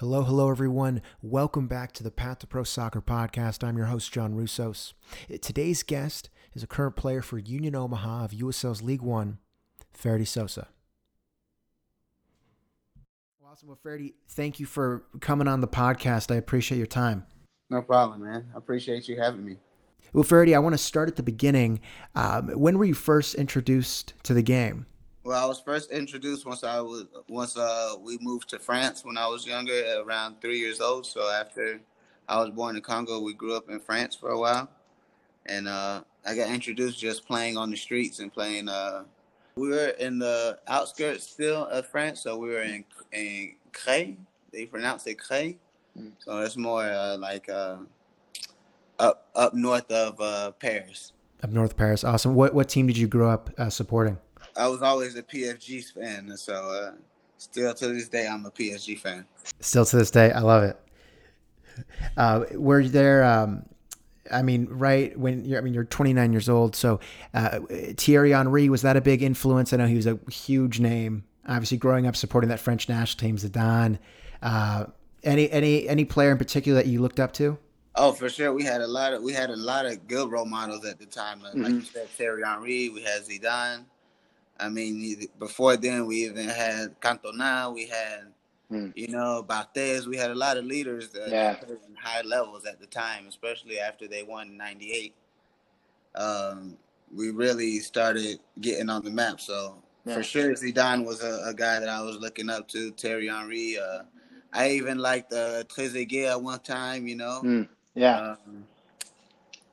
Hello, hello, everyone. Welcome back to the Path to Pro Soccer podcast. I'm your host, John Russos. Today's guest is a current player for Union Omaha of USL's League One, Ferdy Sousa. Awesome. Well, Ferdy, thank you for coming on the podcast. I appreciate your time. No problem, man. I appreciate you having me. Well, Ferdy, I want to start at the beginning. Um, when were you first introduced to the game? Well, I was first introduced once I was once uh, we moved to France when I was younger, around three years old. So after I was born in Congo, we grew up in France for a while, and uh, I got introduced just playing on the streets and playing. Uh, we were in the outskirts still of France, so we were in in Creil. They pronounce it Creil, mm. so it's more uh, like uh, up up north of uh, Paris. Up north Paris, awesome. What what team did you grow up supporting? I was always a PSG fan, and so uh, still to this day, I'm a PSG fan. Still to this day, I love it. Uh, were there? Um, I mean, right when you're, I mean, you're 29 years old. So uh, Thierry Henry was that a big influence? I know he was a huge name. Obviously, growing up supporting that French national team, Zidane. Uh, any any any player in particular that you looked up to? Oh, for sure. We had a lot of we had a lot of good role models at the time. Like mm-hmm. you said, Thierry Henry. We had Zidane. I mean, before then we even had Cantona, we had, hmm. you know, Barthez. We had a lot of leaders that yeah. in high levels at the time, especially after they won '98. Um, we really started getting on the map. So yeah. for sure, Zidane was a, a, guy that I was looking up to. Thierry Henry. Uh, I even liked uh, Trezeguet at one time. You know. Hmm. Yeah. Um,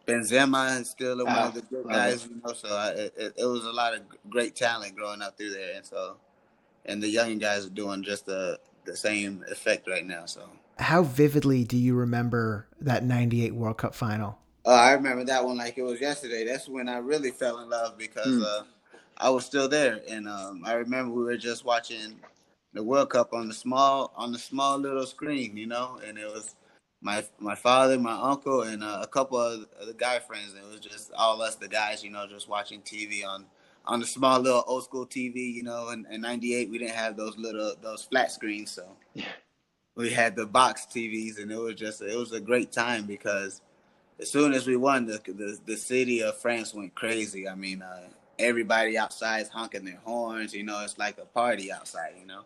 Benzema is still one of the good guys, you know. So I, it, it, was a lot of great talent growing up through there, and so and the young guys are doing just the the same effect right now. So how vividly do you remember that '98 World Cup final? Uh, I remember that one like it was yesterday. That's when I really fell in love because mm. uh, I was still there, and um, I remember we were just watching the World Cup on the small on the small little screen, you know, and it was my my father, my uncle, and uh, a couple of the guy friends. It was just all us, the guys, you know, just watching TV on on the small little old school TV. You know, in, in '98 we didn't have those little those flat screens, so yeah. we had the box TVs, and it was just it was a great time because as soon as we won, the the, the city of France went crazy. I mean, uh, everybody outside is honking their horns. You know, it's like a party outside. You know,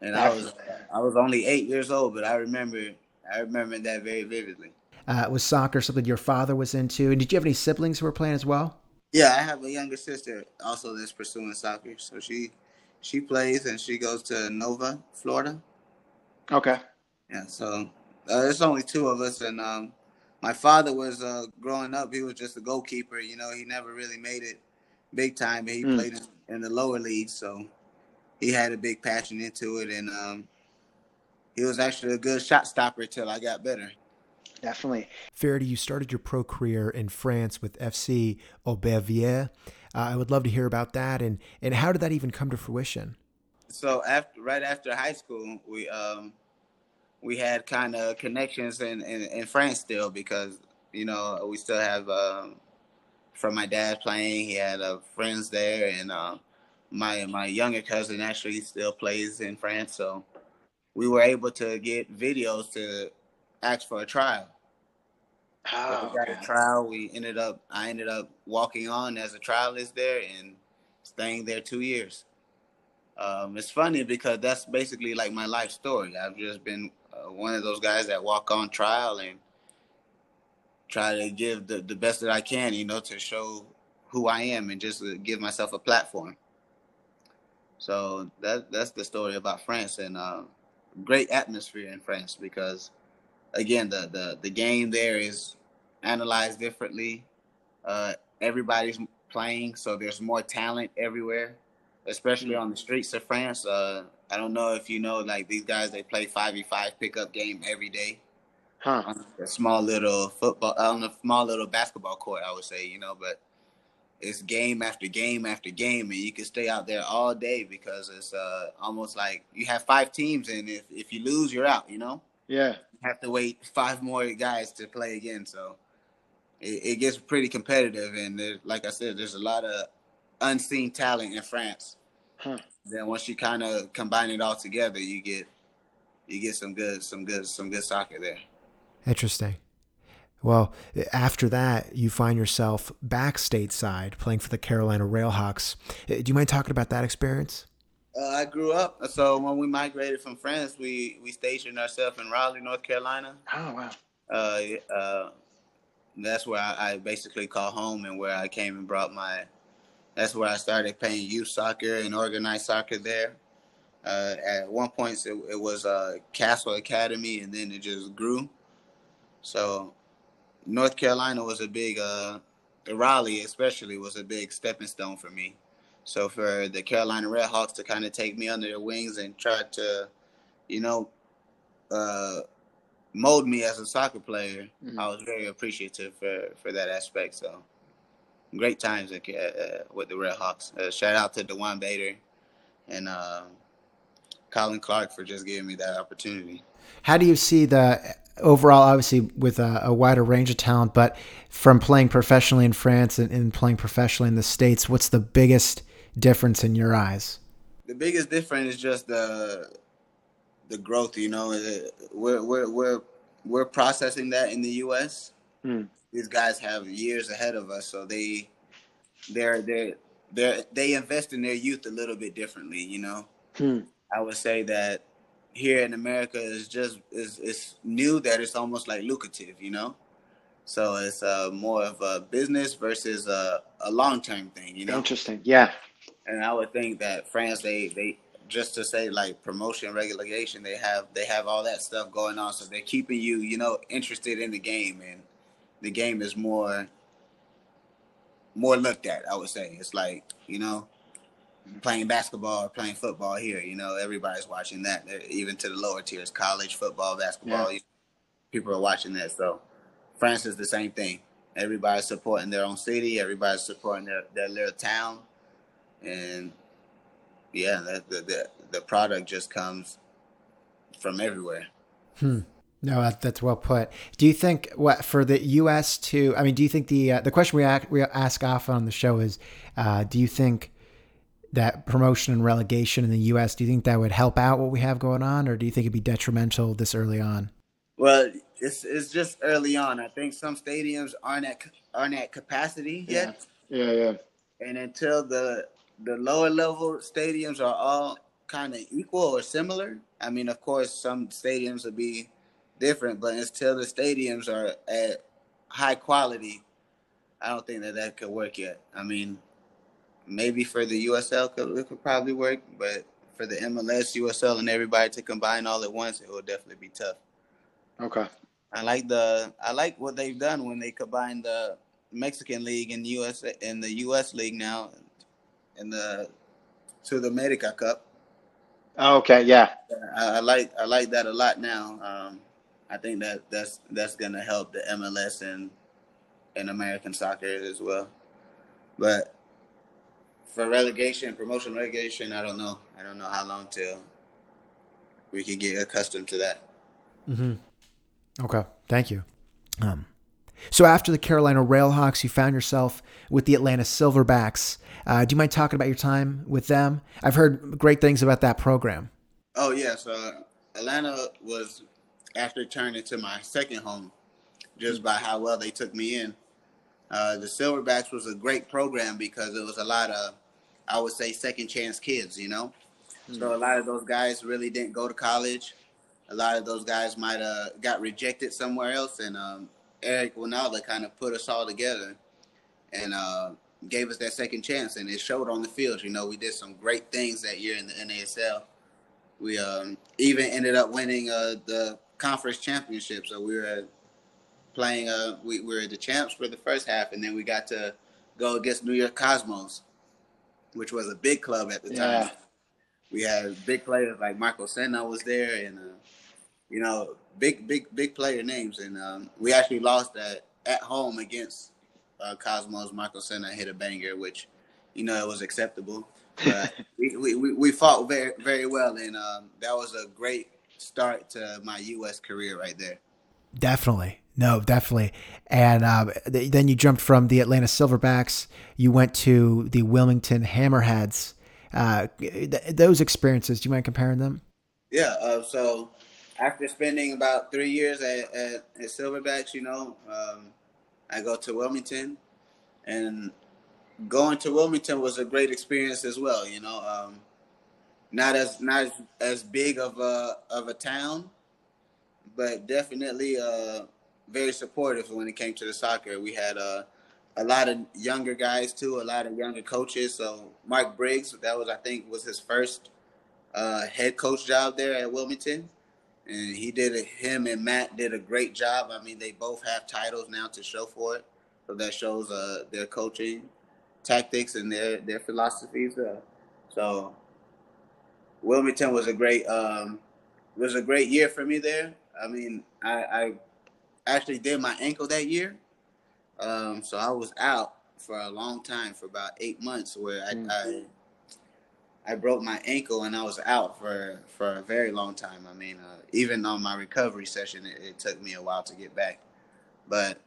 and I was I was only eight years old, but I remember I remember that very vividly. Uh, was soccer something your father was into? And did you have any siblings who were playing as well? Yeah, I have a younger sister also that's pursuing soccer. So she she plays and she goes to Nova, Florida. Okay. Yeah, so uh, there's only two of us, and um, my father was uh, growing up. He was just a goalkeeper. You know, he never really made it big time. He mm. played in, in, the lower leagues, so he had a big passion into it, and um, he was actually a good shot stopper till I got better. Definitely. Ferdy, you started your pro career in France with FC Aubervilliers. Uh, I would love to hear about that and and how did that even come to fruition? So after right after high school, we um we had kind of connections in, in, in France still because you know we still have um, from my dad playing. He had uh, friends there, and uh, my my younger cousin actually still plays in France. So we were able to get videos to ask for a trial. Oh, we got a trial. We ended up. I ended up walking on as a trialist there and staying there two years. Um, it's funny because that's basically like my life story. I've just been uh, one of those guys that walk on trial and try to give the, the best that I can, you know, to show who I am and just give myself a platform. So that that's the story about France, and uh, great atmosphere in France because again the the, the game there is analyzed differently. Uh, everybody's playing, so there's more talent everywhere, especially on the streets of France. Uh, I don't know if you know, like these guys, they play five v five pickup game every day. Huh. On a small little football, on a small little basketball court, I would say, you know, but it's game after game after game, and you can stay out there all day because it's uh, almost like you have five teams, and if, if you lose, you're out. You know. Yeah. You have to wait five more guys to play again, so it, it gets pretty competitive. And like I said, there's a lot of unseen talent in France. Huh. Then once you kind of combine it all together, you get you get some good some good some good soccer there. Interesting. Well, after that, you find yourself back stateside playing for the Carolina Railhawks. Uh, do you mind talking about that experience? Uh, I grew up, so when we migrated from France, we we stationed ourselves in Raleigh, North Carolina. Oh wow! Uh, uh, that's where I, I, basically call home, and where I came and brought my. That's where I started playing youth soccer and organized soccer there. Uh, at one point, it, it was uh, CASL Academy, and then it just grew. So, North Carolina was a big. Uh, Raleigh, especially, was a big stepping stone for me. So for the Carolina Railhawks to kind of take me under their wings and try to, you know, uh, mold me as a soccer player, mm-hmm. I was very appreciative for, for that aspect. So great times uh, uh with the Railhawks. Uh, shout out to Dewan Bader and uh, Colin Clarke for just giving me that opportunity. How do you see the overall, obviously with a, a, wider range of talent, but from playing professionally in France and, and, playing professionally in the States, what's the biggest difference in your eyes? The biggest difference is just the the growth. You know, we're we're we're we're processing that in the U.S. Hmm. These guys have years ahead of us, so they they're they they they invest in their youth a little bit differently. You know, hmm. I would say that here in America is just is it's new that it's almost like lucrative. You know. So it's uh, more of a business versus a, a long term thing, you know. Interesting, yeah. And I would think that France, they they just to say like promotion relegation, they have they have all that stuff going on, so they're keeping you, you know, interested in the game, and the game is more more looked at. I would say it's like you know playing basketball or playing football here. You know, everybody's watching that. Even to the lower tiers, college football, basketball, yeah. people are watching that. So France is the same thing. Everybody's supporting their own city. Everybody's supporting their, their little town and yeah, the, the the, the product just comes from everywhere. Hmm. No, that's well put. Do you think what for the U.S. to? I mean, do you think the uh, the question we ask, we ask often on the show is, uh, do you think that promotion and relegation in the U.S. Do you think that would help out what we have going on, or do you think it'd be detrimental this early on? Well, it's it's just early on. I think some stadiums aren't at aren't at capacity yet. Yeah, yeah. yeah. And until the the lower level stadiums are all kind of equal or similar. I mean, of course, some stadiums will be different, but until the stadiums are at high quality, I don't think that that could work yet. I mean, maybe for the USL could, it could probably work, but for the MLS, USL, and everybody to combine all at once, it will definitely be tough. Okay. I like the I like what they've done when they combine the Mexican League and US in the US League now in the to the America Cup. Oh, okay, yeah. I, I, like I like that a lot now. Um, I think that that's that's gonna help the MLS and and American soccer as well. But for relegation, promotion relegation, I don't know. I don't know how long till we can get accustomed to that. Mm-hmm. Okay, thank you. Um, so after the Carolina Railhawks, you found yourself with the Atlanta Silverbacks. Uh, do you mind talking about your time with them? I've heard great things about that program. Oh yes, uh, Atlanta was after turning to my second home, just by how well they took me in. Uh, the Silverbacks was a great program because it was a lot of, I would say, second chance kids. You know, mm-hmm. so a lot of those guys really didn't go to college. A lot of those guys might have got rejected somewhere else, and um, Eric Wynalda kind of put us all together and uh, gave us that second chance, and it showed on the field. You know, we did some great things that year in the NASL. We um, even ended up winning uh, the conference championship. So we were playing. Uh, we, we were the champs for the first half, and then we got to go against New York Cosmos, which was a big club at the time. Yeah. We had big players like Marcos Senna was there, and uh, you know, big, big, big player names. And um, we actually lost at at home against uh, Cosmos. Michael Senna hit a banger, which you know it was acceptable. But we, we, we fought very very well, and um, that was a great start to my U.S. career right there. Definitely. No, definitely. And um, th- then you jumped from the Atlanta Silverbacks. You went to the Wilmington Hammerheads. Uh, th- those experiences, do you mind comparing them? Yeah. Uh, so after spending about three years at, at, at Silverbacks, you know, um, I go to Wilmington, and going to Wilmington was a great experience as well. You know, um, not as not as, big of a of a town, but definitely uh, very supportive when it came to the soccer. We had uh, a lot of younger guys too, a lot of younger coaches. So Mark Briggs, that was I think was his first uh, head coach job there at Wilmington, and he did it. Him and Matt did a great job. I mean, they both have titles now to show for it, so that shows uh, their coaching tactics and their their philosophies. Uh, so Wilmington was a great um, was a great year for me there. I mean, I, I actually did my ankle that year, um, so I was out for a long time for about eight months, where I, mm. I I broke my ankle and I was out for for a very long time. I mean, uh, even on my recovery session, it, it, took me a while to get back, but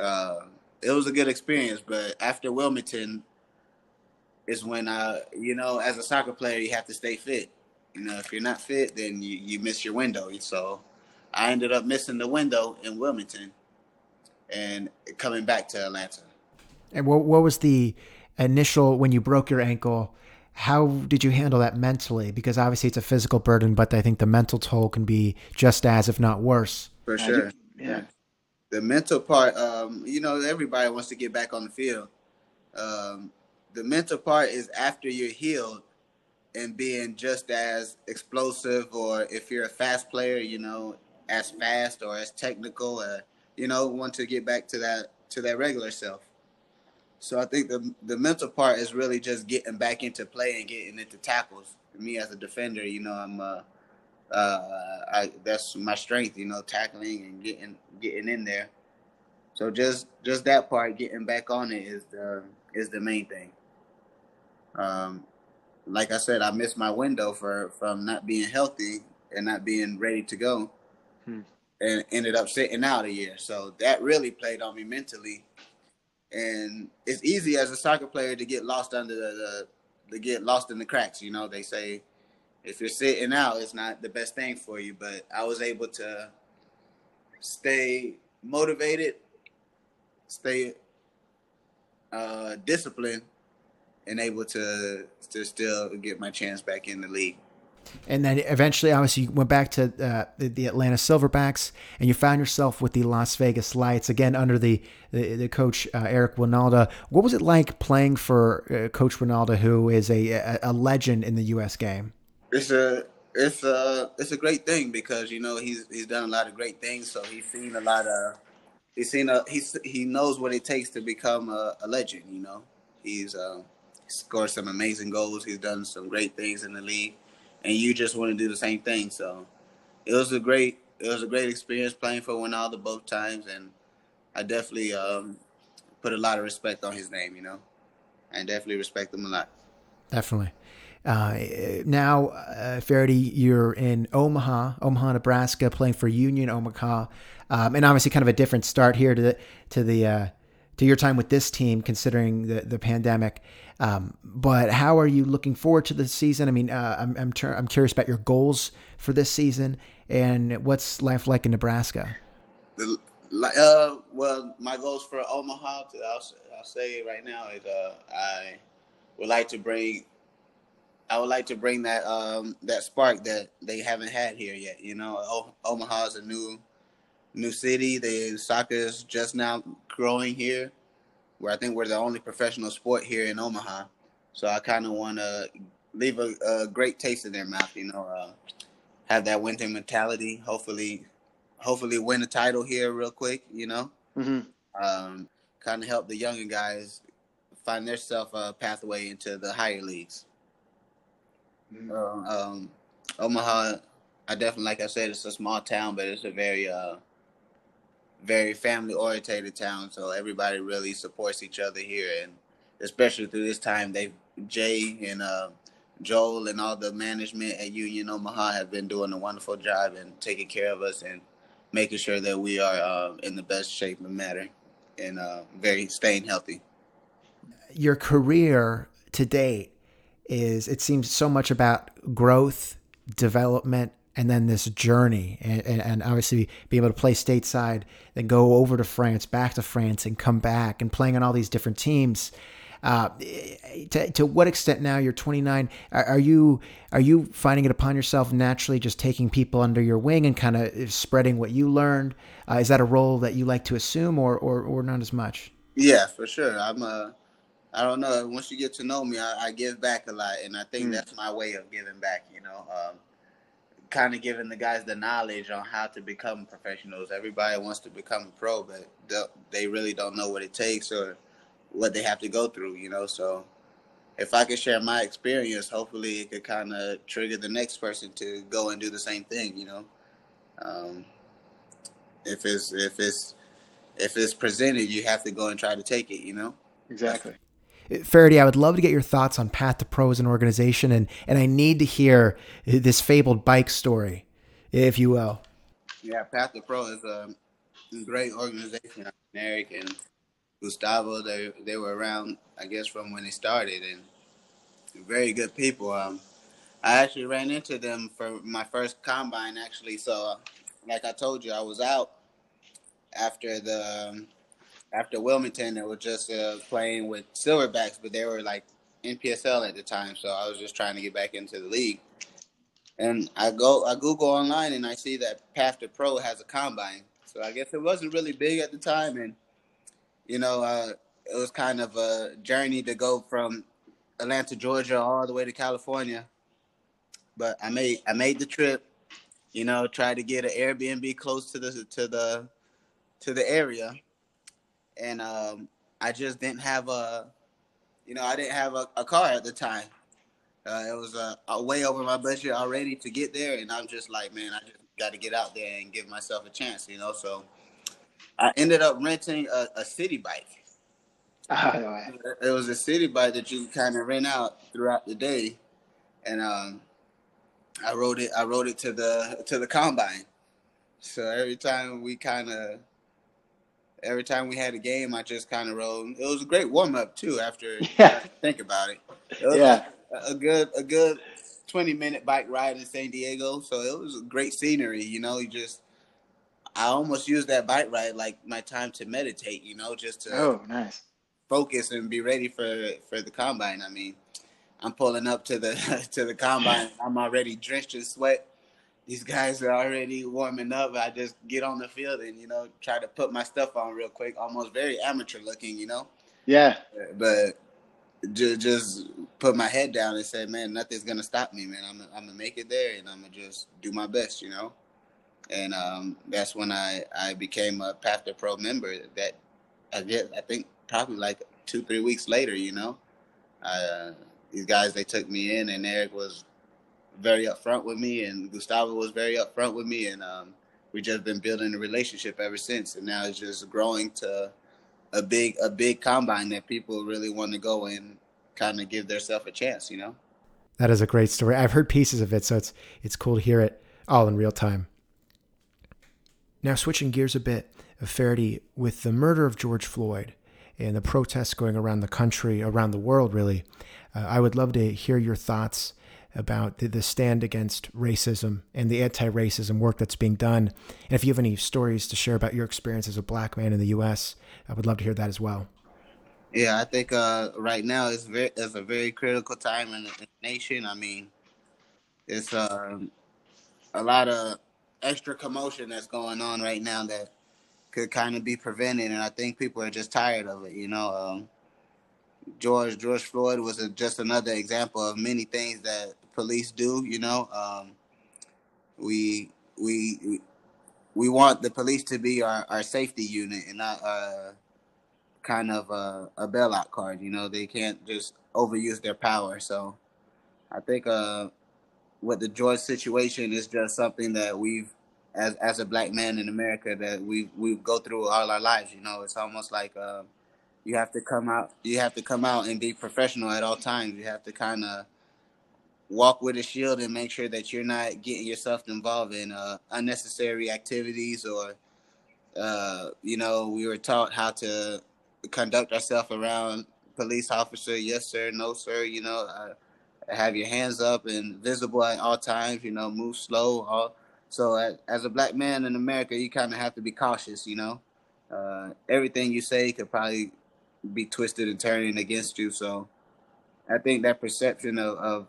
uh, it was a good experience. But after Wilmington, is when I, you know, as a soccer player, you have to stay fit. You know, if you're not fit, then you, you miss your window. So I ended up missing the window in Wilmington and coming back to Atlanta. And what what was the initial when you broke your ankle? how did you handle that mentally? Because obviously it's a physical burden, but I think the mental toll can be just as, if not worse. For sure. Yeah. The mental part, um, you know, everybody wants to get back on the field. Um, the mental part is after you're healed and being just as explosive, or if you're a fast player, you know, as fast or as technical, uh, you know, want to get back to that to that regular self. So I think the the mental part is really just getting back into play and getting into tackles. Me as a defender, you know, I'm uh, uh, I that's my strength, you know, tackling and getting getting in there. So just just that part, getting back on it is the is the main thing. Um, like I said, I missed my window for from not being healthy and not being ready to go, hmm. and ended up sitting out a year. So that really played on me mentally and it's easy as a soccer player to get lost under the, the to get lost in the cracks. You know, they say if you're sitting out, it's not the best thing for you. But I was able to stay motivated, stay uh, disciplined, and able to to still get my chance back in the league and then eventually, obviously, you went back to uh, the, the, Atlanta Silverbacks, and you found yourself with the Las Vegas Lights again under the the, the coach uh, Eric Wynalda. What was it like playing for uh, Coach Wynalda, who is a, a, a legend in the U.S. game? It's a it's a it's a great thing because you know he's he's done a lot of great things, so he's seen a lot of he's seen a he's he knows what it takes to become a, a legend. You know, he's uh, scored some amazing goals. He's done some great things in the league and you just want to do the same thing. So it was a great it was a great experience playing for Wynalda both times, and I definitely um, put a lot of respect on his name. You know, and definitely respect him a lot. Definitely. Uh, now, uh, Ferrety, you're in Omaha, Omaha, Nebraska, playing for Union Omaha, um, and obviously kind of a different start here to the to the uh, to your time with this team, considering the the pandemic. Um, but how are you looking forward to the season? I mean, uh, I'm I'm, ter- I'm curious about your goals for this season and what's life like in Nebraska. Uh, well, my goals for Omaha, I'll, I'll say right now is uh, I would like to bring I would like to bring that um, that spark that they haven't had here yet. You know, o- Omaha is a new new city. The soccer is just now growing here where I think we're the only professional sport here in Omaha. So I kind of want to leave a, a, great taste in their mouth, you know, uh, have that winning mentality. Hopefully, hopefully win a title here real quick, you know. Mm-hmm. Um, kind of help the younger guys find themselves a pathway into the higher leagues. Mm-hmm. Uh, um, Omaha, I definitely, like I said, it's a small town, but it's a very uh, very family orientated town, so everybody really supports each other here, and especially through this time, they Jay and uh, Joel and all the management at Union Omaha have been doing a wonderful job and taking care of us and making sure that we are uh, in the best shape and matter and uh, very staying healthy. Your career to date is it seems so much about growth, development, and then this journey and, and, obviously being able to play stateside then go over to france back to france and come back and playing on all these different teams uh, to, to what extent now you're 29 are, are, you are you finding it upon yourself naturally just taking people under your wing and kind of spreading what you learned uh, is that a role that you like to assume or, or, or not as much yeah for sure i'm a I don't know. Once you get to know me, I, I give back a lot, and I think mm. that's my way of giving back. You know, um, kind of giving the guys the knowledge on how to become professionals. Everybody wants to become a pro, but they really don't know what it takes or what they have to go through, you know. So if I could share my experience, hopefully it could kind of trigger the next person to go and do the same thing, you know. Um, if it's if it's if it's presented, you have to go and try to take it, you know. Exactly. Ferrety, I would love to get your thoughts on Path to Pro as an organization, and and I need to hear this fabled bike story, if you will. Yeah, Path to Pro is a great organization. Eric and Gustavo, they they were around, I guess, from when they started, and very good people. Um, I actually ran into them for my first combine, actually. So, like I told you, I was out after the um, after Wilmington, it was just uh, playing with Silverbacks, but they were like NPSL at the time, so I was just trying to get back into the league. And I go, I Google online, and I see that Path to Pro has a combine. So I guess it wasn't really big at the time, and you know, uh, it was kind of a journey to go from Atlanta, Georgia, all the way to California. But I made I made the trip. You know, tried to get an Airbnb close to the to the to the area and um, I just didn't have a, you know, I didn't have a, a car at the time. Uh, it was a, a, way over my budget already to get there, and I'm just like, man, I just got to get out there and give myself a chance, you know. So I ended up renting a, a city bike. Oh, it was a city bike that you kind of rent out throughout the day, and um, I rode it. I rode it to the to the combine. So every time we kind of every time we had a game, I just kind of rode. It was a great warm up too. After yeah. think about it, it yeah, a, a, good a good twenty minute bike ride in San Diego. So it was a great scenery. You know, you just I almost used that bike ride like my time to meditate. You know, just to oh nice focus and be ready for for the combine. I mean, I'm pulling up to the to the combine. I'm already drenched in sweat these guys are already warming up. I just get on the field and you know try to put my stuff on real quick, almost very amateur looking, you know. Yeah. But just just put my head down and say, man, nothing's gonna stop me, man. I'm I'm gonna make it there, and I'm gonna just do my best, you know. And um, that's when I I became a Path to Pro member. That I get I think probably like two three weeks later, you know. Uh, these guys they took me in, and Eric was very upfront with me, and Gustavo was very upfront with me, and um, we just been building a relationship ever since. And now it's just growing to a big a big combine that people really want to go and kind of give themselves a chance. You know. That is a great story. I've heard pieces of it, so it's it's cool to hear it all in real time. Now switching gears a bit, Ferrety, with the murder of George Floyd and the protests going around the country, around the world, really, uh, I would love to hear your thoughts about the, the stand against racism and the anti-racism work that's being done. And if you have any stories to share about your experience as a black man in the U.S., I would love to hear that as well. Yeah, I think uh, right now it's very it's a very critical time in the, in the nation. I mean, it's uh, a lot of extra commotion that's going on right now that could kind of be prevented, and I think people are just tired of it. You know, um, George George Floyd was a, just another example of many things that police do. You know, um, we, we we want the police to be our, our safety unit and not uh, kind of a, a bailout card. You know, they can't just overuse their power. So I think uh, what the George situation is just something that we've as as a black man in America that we we go through all our lives. You know, it's almost like. Uh, you have to come out you have to come out and be professional at all times you have to kind of walk with a shield and make sure that you're not getting yourself involved in uh, unnecessary activities or uh, you know we were taught how to conduct ourselves around police officer yes sir no sir you know uh, have your hands up and visible at all times. You know, move slow. All, so as, a black man in America, you kind of have to be cautious. You know, uh, everything you say could probably be twisted and turning against you. So I think that perception of of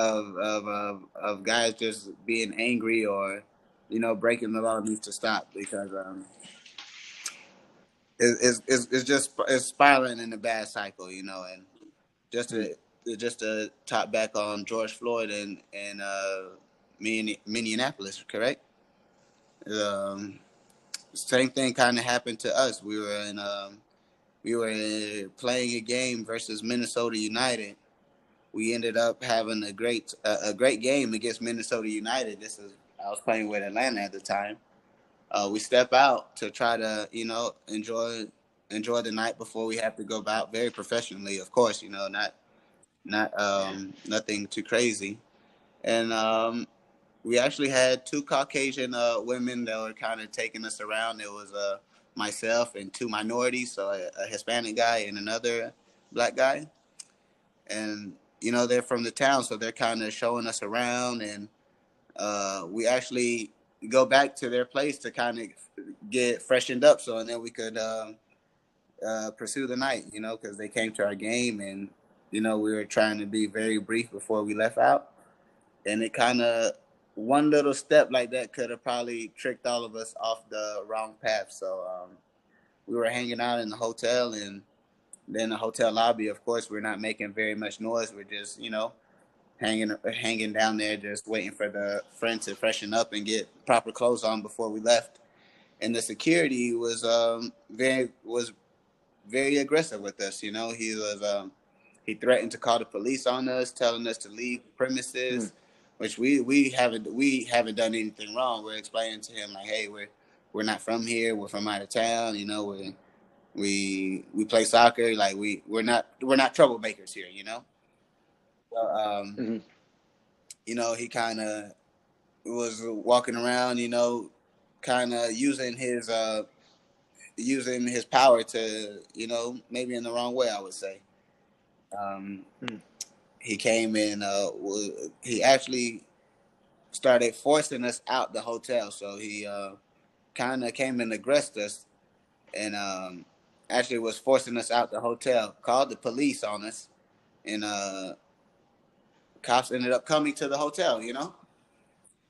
of of, of, of guys just being angry or you know breaking the law needs to stop because um, it's, it's, it's just it's spiraling in a bad cycle, you know. And just to just to top back on George Floyd and and uh, Minneapolis, correct? Um, same thing kind of happened to us. We were in um, we were playing a game versus Minnesota United. We ended up having a great uh, a great game against Minnesota United. This is I was playing with Atlanta at the time. Uh, we step out to try to you know enjoy enjoy the night before we have to go out very professionally of course you know not not um, nothing too crazy. And um, we actually had two caucasian uh, women that were kind of taking us around. It was uh, myself and two minorities so a, a hispanic guy and another black guy. And you know they're from the town so they're kind of showing us around and uh, we actually go back to their place to kind of get freshened up, so and then we could um, uh, pursue the night. You know, because they came to our game, and you know we were trying to be very brief before we left out, and it kind of one little step like that could have probably tricked all of us off the wrong path. So um, we were hanging out in the hotel, and then the hotel lobby. Of course, we're not making very much noise. We're just you know hanging hanging down there, just waiting for the friend to freshen up and get proper clothes on before we left. And the security was um, very was very aggressive with us. You know, he was um, he threatened to call the police on us, telling us to leave premises, mm. which we we haven't we haven't done anything wrong. We're explaining to him like, hey, we're we're not from here. We're from out of town. You know, we we we play soccer. Like we we're not we're not troublemakers here. You know um, mm-hmm. you know, he kind of was walking around, you know, kind of using his uh, using his power to, you know, maybe in the wrong way, I would say. Um, mm. He came in. Uh, he actually started forcing us out the hotel. So he uh, kind of came and aggressed us, and um, actually was forcing us out the hotel. Called the police on us, and uh, cops ended up coming to the hotel, you know.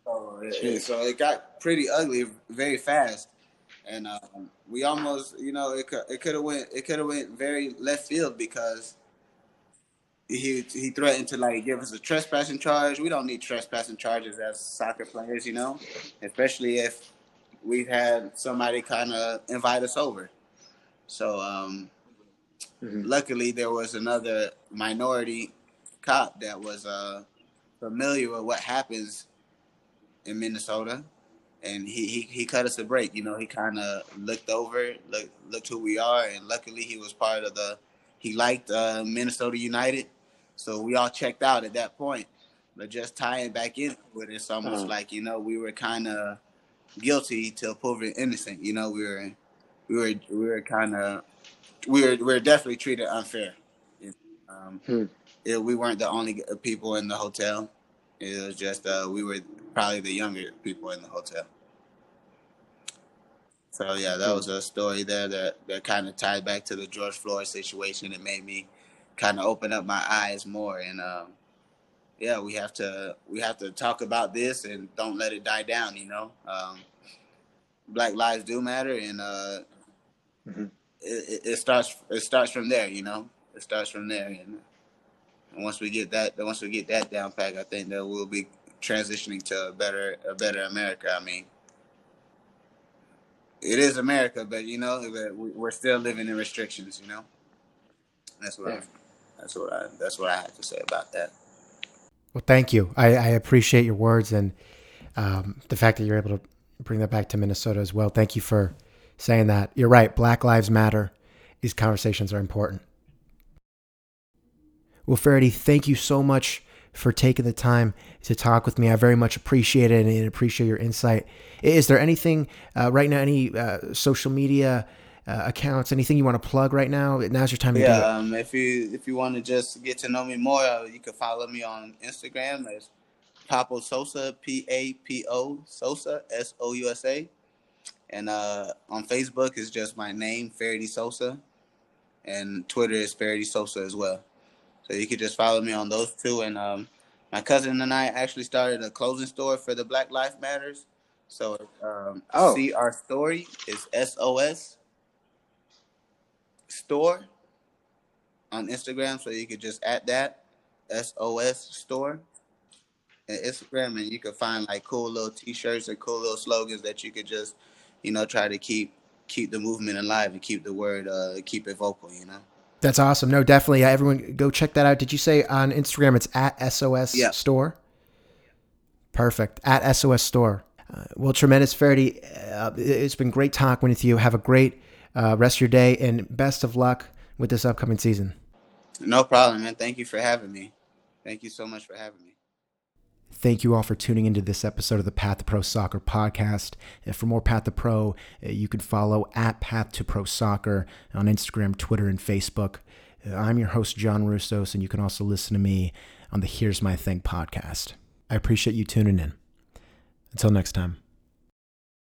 So it, so it got pretty ugly very fast, and um, we almost, you know, it it could have went it could have went very left field because he he threatened to like give us a trespassing charge. We don't need trespassing charges as soccer players, you know, especially if we've had somebody kind of invite us over. So um, mm-hmm. luckily there was another minority cop that was uh, familiar with what happens in Minnesota, and he, he, he cut us a break. You know, he kind of looked over, looked looked who we are, and luckily he was part of the. He liked uh, Minnesota United, so we all checked out at that point. But just tying back in with it, it's almost uh-huh. like you know we were kind of guilty till proven innocent. You know, we were we were we were kind of we were we were definitely treated unfair. Um, hmm it, we weren't the only people in the hotel. It was just uh, we were probably the younger people in the hotel. So yeah, that was a story there that, that kind of tied back to the George Floyd situation. It made me kind of open up my eyes more, and um, yeah, we have to we have to talk about this and don't let it die down. You know, um, Black lives do matter, and uh, mm-hmm. it, it, starts it starts from there. You know, it starts from there, and and once we get that, once we get that down pack, I think that we'll be transitioning to a better, a better America. I mean, it is America, but you know, we're still living in restrictions. You know, that's what. Yeah. I, that's what I. That's what I have to say about that. Well, thank you. I, I appreciate your words and um, the fact that you're able to bring that back to Minnesota as well. Thank you for saying that. You're right. Black Lives Matter. These conversations are important. Well, Ferrety, thank you so much for taking the time to talk with me. I very much appreciate it and appreciate your insight. Is there anything uh, right now, any uh, social media uh, accounts? Anything you want to plug right now? Now's your time to Yeah, do it. um, if you if you want to just get to know me more, uh, you can follow me on Instagram as Papo Sousa, P A P O Sousa, S O U S A, and uh, on Facebook is just my name, Ferrety Sousa, and Twitter is Ferrety Sousa as well. So you could just follow me on those two. And um, my cousin and I actually started a clothing store for the Black Life Matters. So um, Oh. see our story is S O S store on Instagram, so you could just add that SOS store and Instagram, and you could find like cool little T-shirts and cool little slogans that you could just, you know, try to keep keep the movement alive and keep the word, uh, keep it vocal. You know. That's awesome. No, definitely. Yeah, everyone go check that out. Did you say on Instagram it's at SOS Yeah. store? Perfect. At SOS store. Uh, well, tremendous, Ferrety. Uh, it's been great talking with you. Have a great uh, rest of your day and best of luck with this upcoming season. No problem, man. Thank you for having me. Thank you so much for having me. Thank you all for tuning into this episode of the Path to Pro Soccer podcast. And for more Path to Pro, uh, you can follow at Path to Pro Soccer on Instagram, Twitter, and Facebook. Uh, I'm your host, John Russos, and you can also listen to me on the Here's My Thing podcast. I appreciate you tuning in. Until next time.